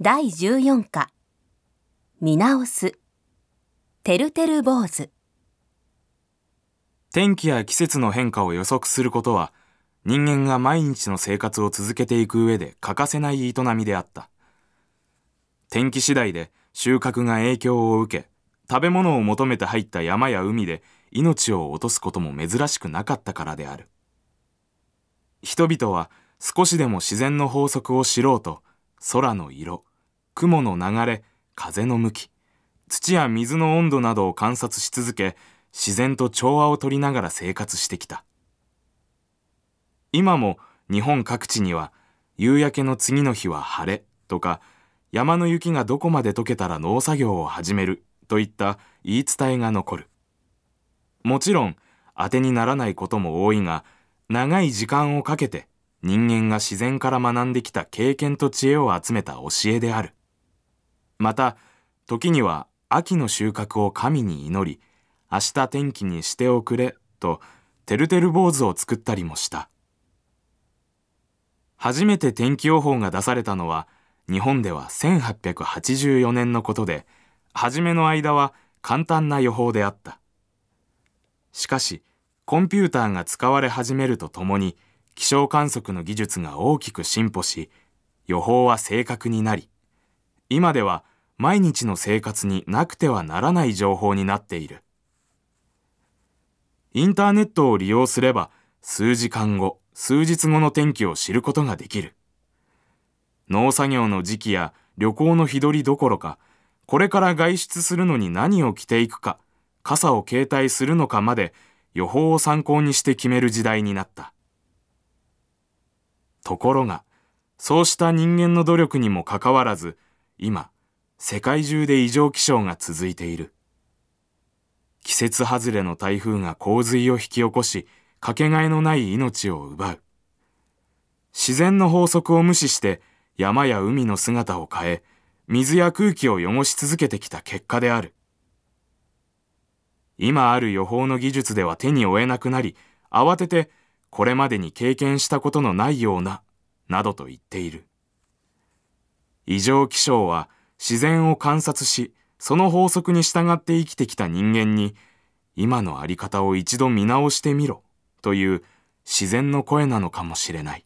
第14課。見直す。てるてる坊主。天気や季節の変化を予測することは人間が毎日の生活を続けていく上で欠かせない営みであった。天気次第で収穫が影響を受け食べ物を求めて入った山や海で命を落とすことも珍しくなかったからである。人々は少しでも自然の法則を知ろうと空の色雲の流れ風の向き土や水の温度などを観察し続け自然と調和をとりながら生活してきた。今も日本各地には夕焼けの次の日は晴れとか山の雪がどこまで溶けたら農作業を始めるといった言い伝えが残る。もちろん当てにならないことも多いが長い時間をかけて人間が自然から学んできた経験と知恵を集めた教えである。また時には秋の収穫を神に祈り明日天気にしておくれとてるてる坊主を作ったりもした。初めて天気予報が出されたのは日本では1884年のことで初めの間は簡単な予報であった。しかしコンピューターが使われ始めるとともに気象観測の技術が大きく進歩し予報は正確になり今では毎日の生活になくてはならない情報になっている。インターネットを利用すれば数時間後数日後の天気を知ることができる。農作業の時期や旅行の日取りどころかこれから外出するのに何を着ていくか傘を携帯するのかまで予報を参考にして決める時代になった。ところがそうした人間の努力にもかかわらず今世界中で異常気象が続いている。季節外れの台風が洪水を引き起こしかけがえのない命を奪う。自然の法則を無視して山や海の姿を変え水や空気を汚し続けてきた結果である。今ある予報の技術では手に負えなくなり慌ててこれまでに経験したことのないようななどと言っている。異常気象は自然を観察しその法則に従って生きてきた人間に今のあり方を一度見直してみろという自然の声なのかもしれない。